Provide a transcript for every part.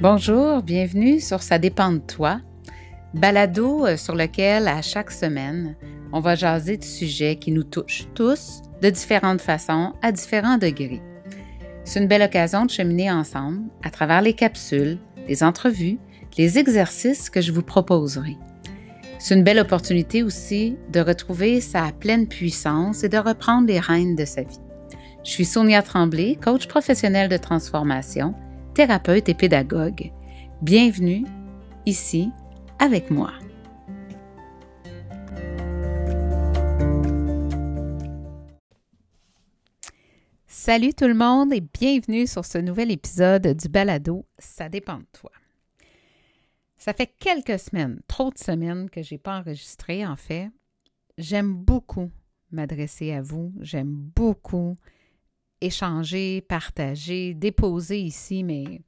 Bonjour, bienvenue sur Ça dépend de toi, balado euh, sur lequel à chaque semaine, on va jaser de sujets qui nous touchent tous de différentes façons à différents degrés. C'est une belle occasion de cheminer ensemble à travers les capsules, les entrevues, les exercices que je vous proposerai. C'est une belle opportunité aussi de retrouver sa pleine puissance et de reprendre les rênes de sa vie. Je suis Sonia Tremblay, coach professionnel de transformation, thérapeute et pédagogue. Bienvenue ici avec moi. Salut tout le monde et bienvenue sur ce nouvel épisode du balado Ça dépend de toi. Ça fait quelques semaines, trop de semaines que je n'ai pas enregistré en fait. J'aime beaucoup m'adresser à vous, j'aime beaucoup échanger, partager, déposer ici mais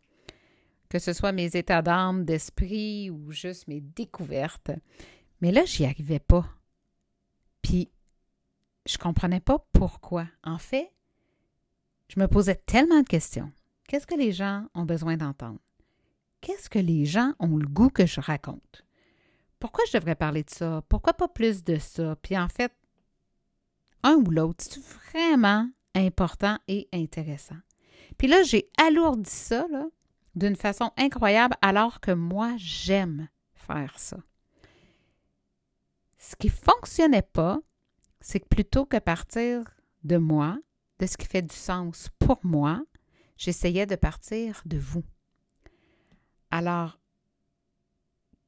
que ce soit mes états d'âme, d'esprit ou juste mes découvertes. Mais là, j'y arrivais pas. Puis, je comprenais pas pourquoi. En fait, je me posais tellement de questions. Qu'est-ce que les gens ont besoin d'entendre? Qu'est-ce que les gens ont le goût que je raconte? Pourquoi je devrais parler de ça? Pourquoi pas plus de ça? Puis en fait, un ou l'autre, c'est vraiment important et intéressant. Puis là, j'ai alourdi ça d'une façon incroyable alors que moi, j'aime faire ça. Ce qui ne fonctionnait pas, c'est que plutôt que partir de moi, de ce qui fait du sens pour moi, j'essayais de partir de vous. Alors,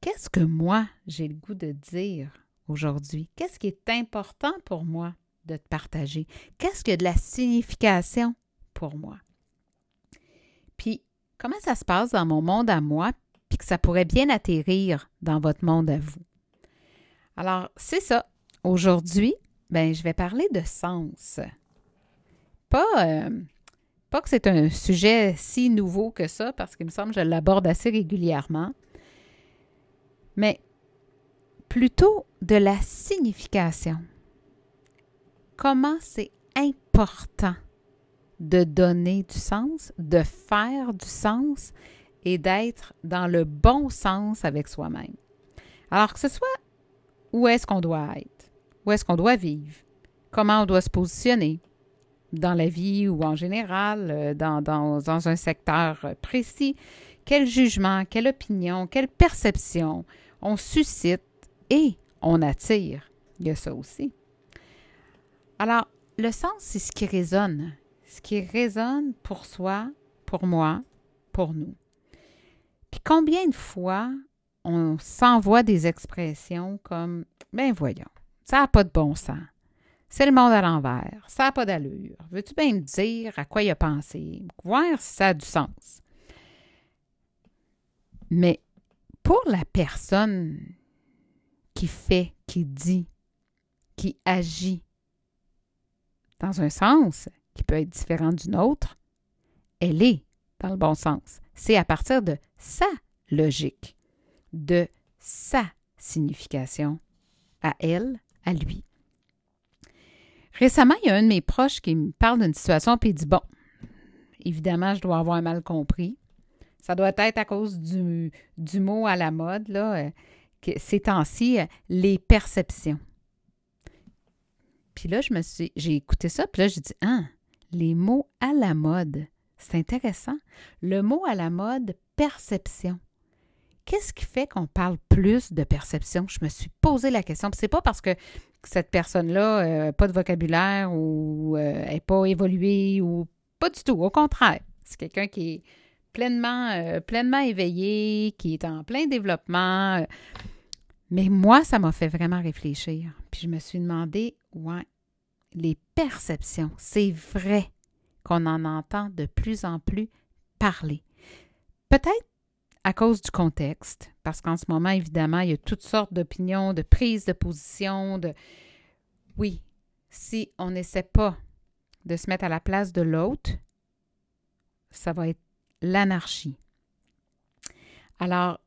qu'est-ce que moi, j'ai le goût de dire aujourd'hui? Qu'est-ce qui est important pour moi? De te partager? Qu'est-ce que de la signification pour moi? Puis, comment ça se passe dans mon monde à moi, puis que ça pourrait bien atterrir dans votre monde à vous? Alors, c'est ça. Aujourd'hui, ben, je vais parler de sens. Pas, euh, pas que c'est un sujet si nouveau que ça, parce qu'il me semble que je l'aborde assez régulièrement, mais plutôt de la signification comment c'est important de donner du sens, de faire du sens et d'être dans le bon sens avec soi-même. Alors que ce soit où est-ce qu'on doit être, où est-ce qu'on doit vivre, comment on doit se positionner dans la vie ou en général, euh, dans, un secteur précis, quel jugement, quelle opinion, quelle perception on suscite et on attire. Il y a ça aussi. Alors, le sens, c'est ce qui résonne, ce qui résonne pour soi, pour moi, pour nous. Puis combien de fois on s'envoie des expressions comme Ben voyons, ça n'a pas de bon sens. C'est le monde à l'envers. Ça n'a pas d'allure. Veux-tu bien me dire à quoi il a pensé? Voir si ça a du sens. Mais pour la personne qui fait, qui dit, qui agit, dans un sens qui peut être différent d'une autre, elle est dans le bon sens. C'est à partir de sa logique, de sa signification à elle, à lui. Récemment, il y a un de mes proches qui me parle d'une situation puis il dit Bon, évidemment, je dois avoir mal compris. Ça doit être à cause du, mot à la mode, là, euh, que ces temps-ci, euh, les perceptions. Puis là, je me suis, j'ai écouté ça, puis là, j'ai dit, ah, les mots à la mode. C'est intéressant. Le mot à la mode, perception. Qu'est-ce qui fait qu'on parle plus de perception? Je me suis posé la question. C'est pas parce que cette personne-là n'a euh, pas de vocabulaire ou n'est euh, pas évoluée ou pas du tout. Au contraire, c'est quelqu'un qui est pleinement, euh, pleinement éveillé, qui est en plein développement. Mais moi, ça m'a fait vraiment réfléchir. Puis je me suis demandé, ouais, les perceptions, c'est vrai qu'on en entend de plus en plus parler. Peut-être à cause du contexte, parce qu'en ce moment, évidemment, il y a toutes sortes d'opinions, de prises de position, de... Oui, si on n'essaie pas de se mettre à la place de l'autre, ça va être l'anarchie. Alors,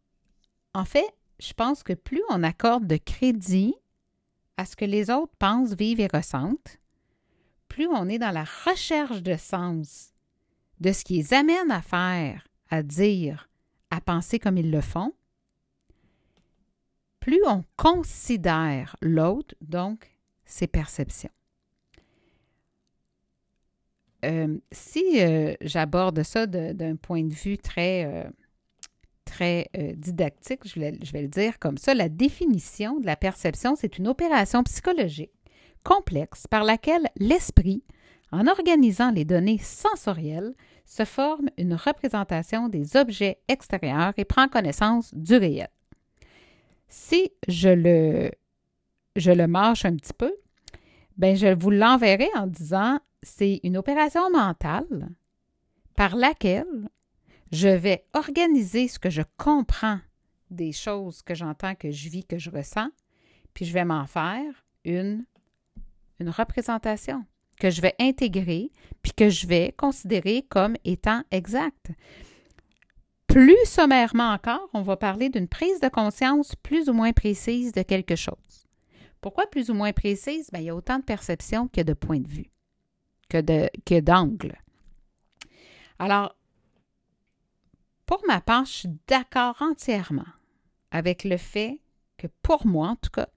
en fait, je pense que plus on accorde de crédit à ce que les autres pensent, vivent et ressentent, plus on est dans la recherche de sens, de ce qui les amène à faire, à dire, à penser comme ils le font, plus on considère l'autre, donc ses perceptions. Euh, si euh, j'aborde ça d'un point de vue très, euh, très didactique, je je vais le dire comme ça, la définition de la perception, c'est une opération psychologique complexe par laquelle l'esprit, en organisant les données sensorielles, se forme une représentation des objets extérieurs et prend connaissance du réel. Si je le, je le marche un petit peu, ben je vous l'enverrai en disant c'est une opération mentale par laquelle je vais organiser ce que je comprends des choses que j'entends, que je vis, que je ressens, puis je vais m'en faire une, une représentation que je vais intégrer, puis que je vais considérer comme étant exacte. Plus sommairement encore, on va parler d'une prise de conscience plus ou moins précise de quelque chose. Pourquoi plus ou moins précise? Bien, il y a autant de perceptions que de points de vue, que d'angles. Alors, pour ma part, je suis d'accord entièrement avec le fait que pour moi, en tout cas,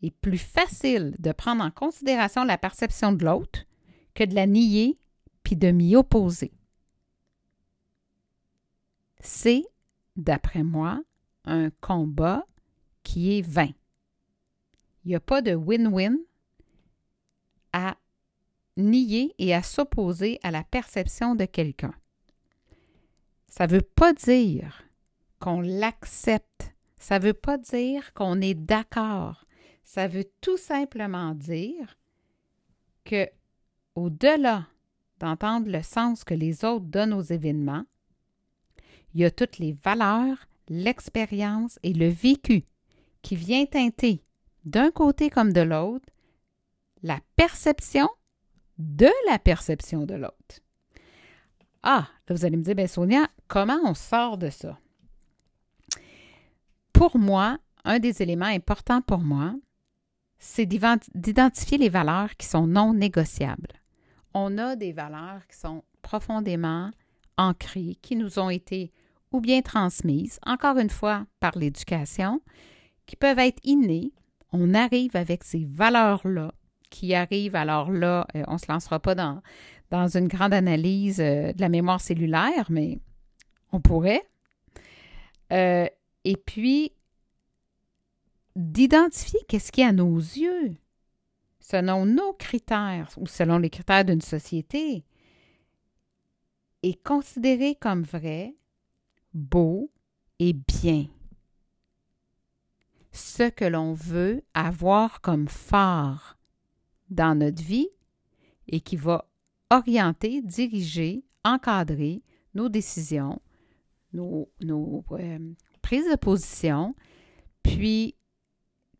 il est plus facile de prendre en considération la perception de l'autre que de la nier puis de m'y opposer. C'est, d'après moi, un combat qui est vain. Il n'y a pas de win-win à nier et à s'opposer à la perception de quelqu'un. Ça ne veut pas dire qu'on l'accepte. Ça ne veut pas dire qu'on est d'accord. Ça veut tout simplement dire que, au-delà d'entendre le sens que les autres donnent aux événements, il y a toutes les valeurs, l'expérience et le vécu qui vient teinter, d'un côté comme de l'autre, la perception de la perception de l'autre. Ah, là vous allez me dire, bien Sonia, comment on sort de ça? Pour moi, un des éléments importants pour moi, c'est d'identifier les valeurs qui sont non négociables. On a des valeurs qui sont profondément ancrées, qui nous ont été ou bien transmises, encore une fois par l'éducation, qui peuvent être innées. On arrive avec ces valeurs-là qui arrivent. Alors là, euh, on ne se lancera pas dans, une grande analyse euh, de la mémoire cellulaire, mais on pourrait. Euh, et puis, d'identifier qu'est-ce qui, à nos yeux, selon nos critères ou selon les critères d'une société, est considéré comme vrai, beau et bien. Ce que l'on veut avoir comme phare dans notre vie et qui va orienter, diriger, encadrer nos décisions, nos, euh, prises de position, puis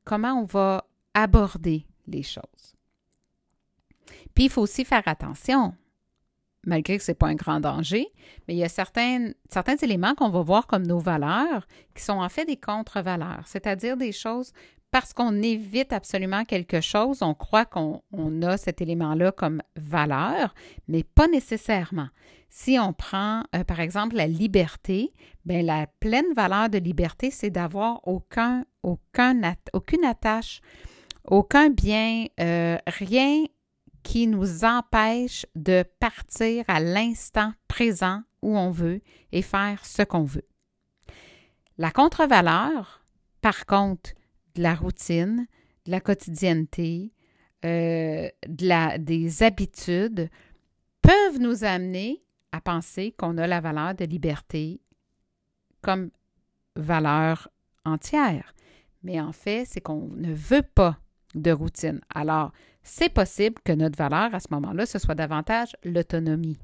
comment on va aborder les choses. Puis il faut aussi faire attention, malgré que ce n'est pas un grand danger, mais il y a certains, certains éléments qu'on va voir comme nos valeurs qui sont en fait des contre-valeurs, c'est-à-dire des choses parce qu'on évite absolument quelque chose, on croit qu'on a cet élément-là comme valeur, mais pas nécessairement. Si on prend, euh, par exemple, la liberté, bien, la pleine valeur de liberté, c'est d'avoir aucun, aucun, aucune attache, aucun bien, euh, rien qui nous empêche de partir à l'instant présent où on veut et faire ce qu'on veut. La contre-valeur, par contre, de la routine, de la quotidienneté, euh, de la, des habitudes, peuvent nous amener à penser qu'on a la valeur de liberté comme valeur entière. Mais en fait, c'est qu'on ne veut pas de routine. Alors, c'est possible que notre valeur à ce moment-là, ce soit davantage l'autonomie.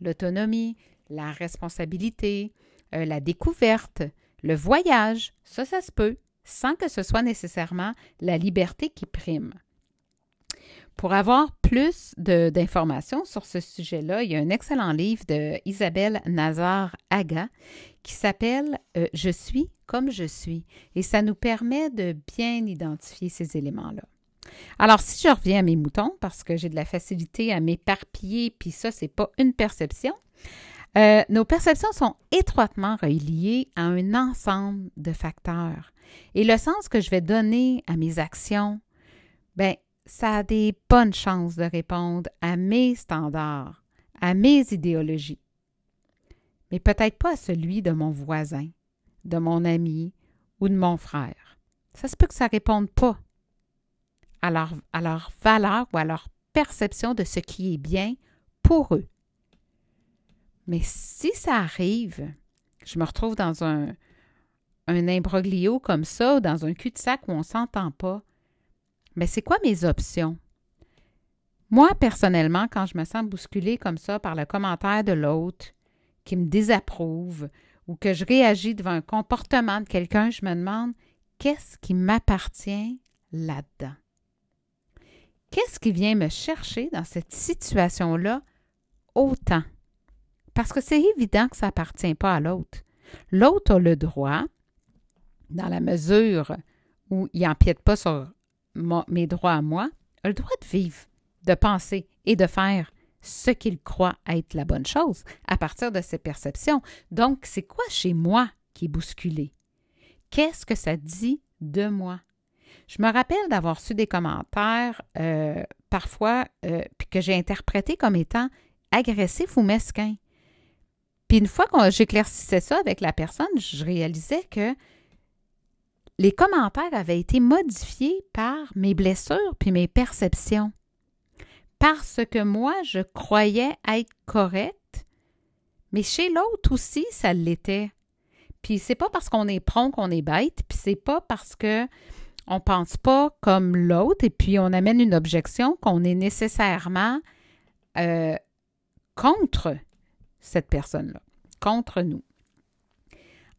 L'autonomie, la responsabilité, euh, la découverte, le voyage, ça, ça se peut sans que ce soit nécessairement la liberté qui prime. Pour avoir plus d'informations sur ce sujet-là, il y a un excellent livre de Isabelle Nazar-Aga qui s'appelle euh, Je suis comme je suis et ça nous permet de bien identifier ces éléments-là. Alors, si je reviens à mes moutons, parce que j'ai de la facilité à m'éparpiller, puis ça, c'est pas une perception, Euh, nos perceptions sont étroitement reliées à un ensemble de facteurs. Et le sens que je vais donner à mes actions, ben, ça a des bonnes chances de répondre à mes standards, à mes idéologies. Mais peut-être pas à celui de mon voisin, de mon ami ou de mon frère. Ça se peut que ça ne réponde pas à leur, à leur valeur ou à leur perception de ce qui est bien pour eux. Mais si ça arrive, je me retrouve dans un, un imbroglio comme ça, dans un cul-de-sac où on ne s'entend pas, mais c'est quoi mes options? Moi, personnellement, quand je me sens bousculée comme ça par le commentaire de l'autre qui me désapprouve ou que je réagis devant un comportement de quelqu'un, je me demande qu'est-ce qui m'appartient là-dedans? Qu'est-ce qui vient me chercher dans cette situation-là autant? Parce que c'est évident que ça n'appartient pas à l'autre. L'autre a le droit, dans la mesure où il n'empiète pas sur mes droits à moi, a le droit de vivre, de penser et de faire ce qu'il croit être la bonne chose à partir de ses perceptions. Donc, c'est quoi chez moi qui est bousculé? Qu'est-ce que ça dit de moi? Je me rappelle d'avoir su des commentaires euh, parfois euh, que j'ai interprétés comme étant agressifs ou mesquins. Puis une fois que j'éclaircissais ça avec la personne, je réalisais que les commentaires avaient été modifiés par mes blessures puis mes perceptions. Parce que moi, je croyais être correcte, mais chez l'autre aussi, ça l'était. Puis c'est pas parce qu'on est prompt qu'on est bête, puis c'est pas parce que on pense pas comme l'autre et puis on amène une objection qu'on est nécessairement euh, contre cette personne-là, contre nous.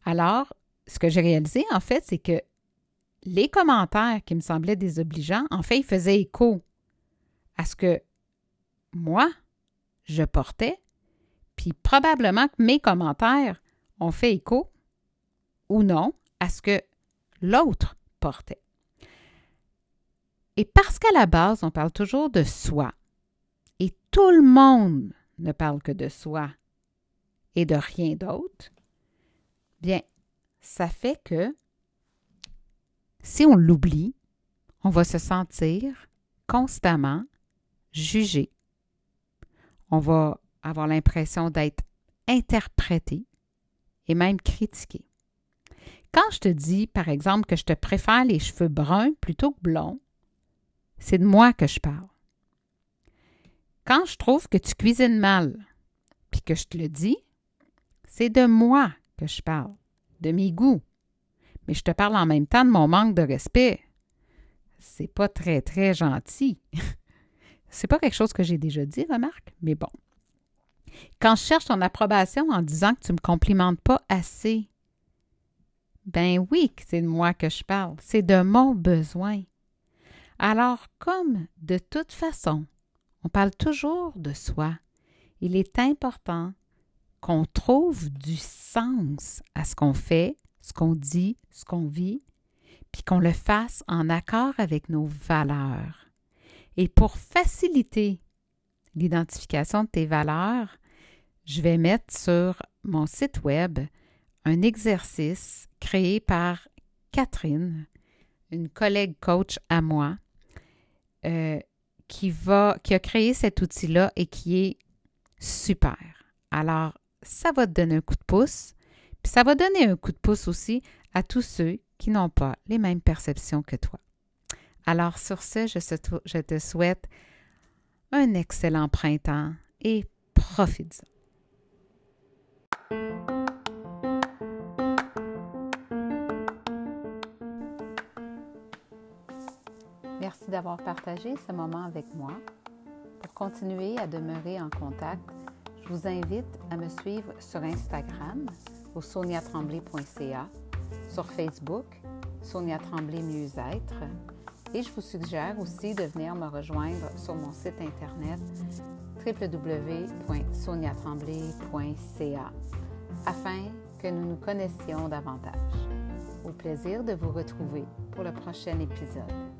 Alors, ce que j'ai réalisé, en fait, c'est que les commentaires qui me semblaient désobligeants, en fait, ils faisaient écho à ce que moi, je portais, puis probablement que mes commentaires ont fait écho ou non à ce que l'autre portait. Et parce qu'à la base, on parle toujours de soi, et tout le monde ne parle que de soi et de rien d'autre, bien, ça fait que si on l'oublie, on va se sentir constamment jugé. On va avoir l'impression d'être interprété et même critiqué. Quand je te dis, par exemple, que je te préfère les cheveux bruns plutôt que blonds, c'est de moi que je parle. Quand je trouve que tu cuisines mal, puis que je te le dis, c'est de moi que je parle, de mes goûts. Mais je te parle en même temps de mon manque de respect. C'est pas très, très gentil. c'est pas quelque chose que j'ai déjà dit, remarque, mais bon. Quand je cherche ton approbation en disant que tu ne me complimentes pas assez, ben oui, c'est de moi que je parle, c'est de mon besoin. Alors, comme de toute façon, on parle toujours de soi, il est important qu'on trouve du sens à ce qu'on fait, ce qu'on dit, ce qu'on vit, puis qu'on le fasse en accord avec nos valeurs. Et pour faciliter l'identification de tes valeurs, je vais mettre sur mon site web un exercice créé par Catherine, une collègue coach à moi, euh, qui, va, qui a créé cet outil-là et qui est super. Alors, ça va te donner un coup de pouce, puis ça va donner un coup de pouce aussi à tous ceux qui n'ont pas les mêmes perceptions que toi. Alors, sur ce, je, te souhaite un excellent printemps et profite-en. Merci d'avoir partagé ce moment avec moi. Pour continuer à demeurer en contact, je vous invite à me suivre sur Instagram au soniatremblay.ca, sur Facebook, Sonia Tremblay Mieux-être, et je vous suggère aussi de venir me rejoindre sur mon site internet www.soniatremblay.ca afin que nous nous connaissions davantage. Au plaisir de vous retrouver pour le prochain épisode.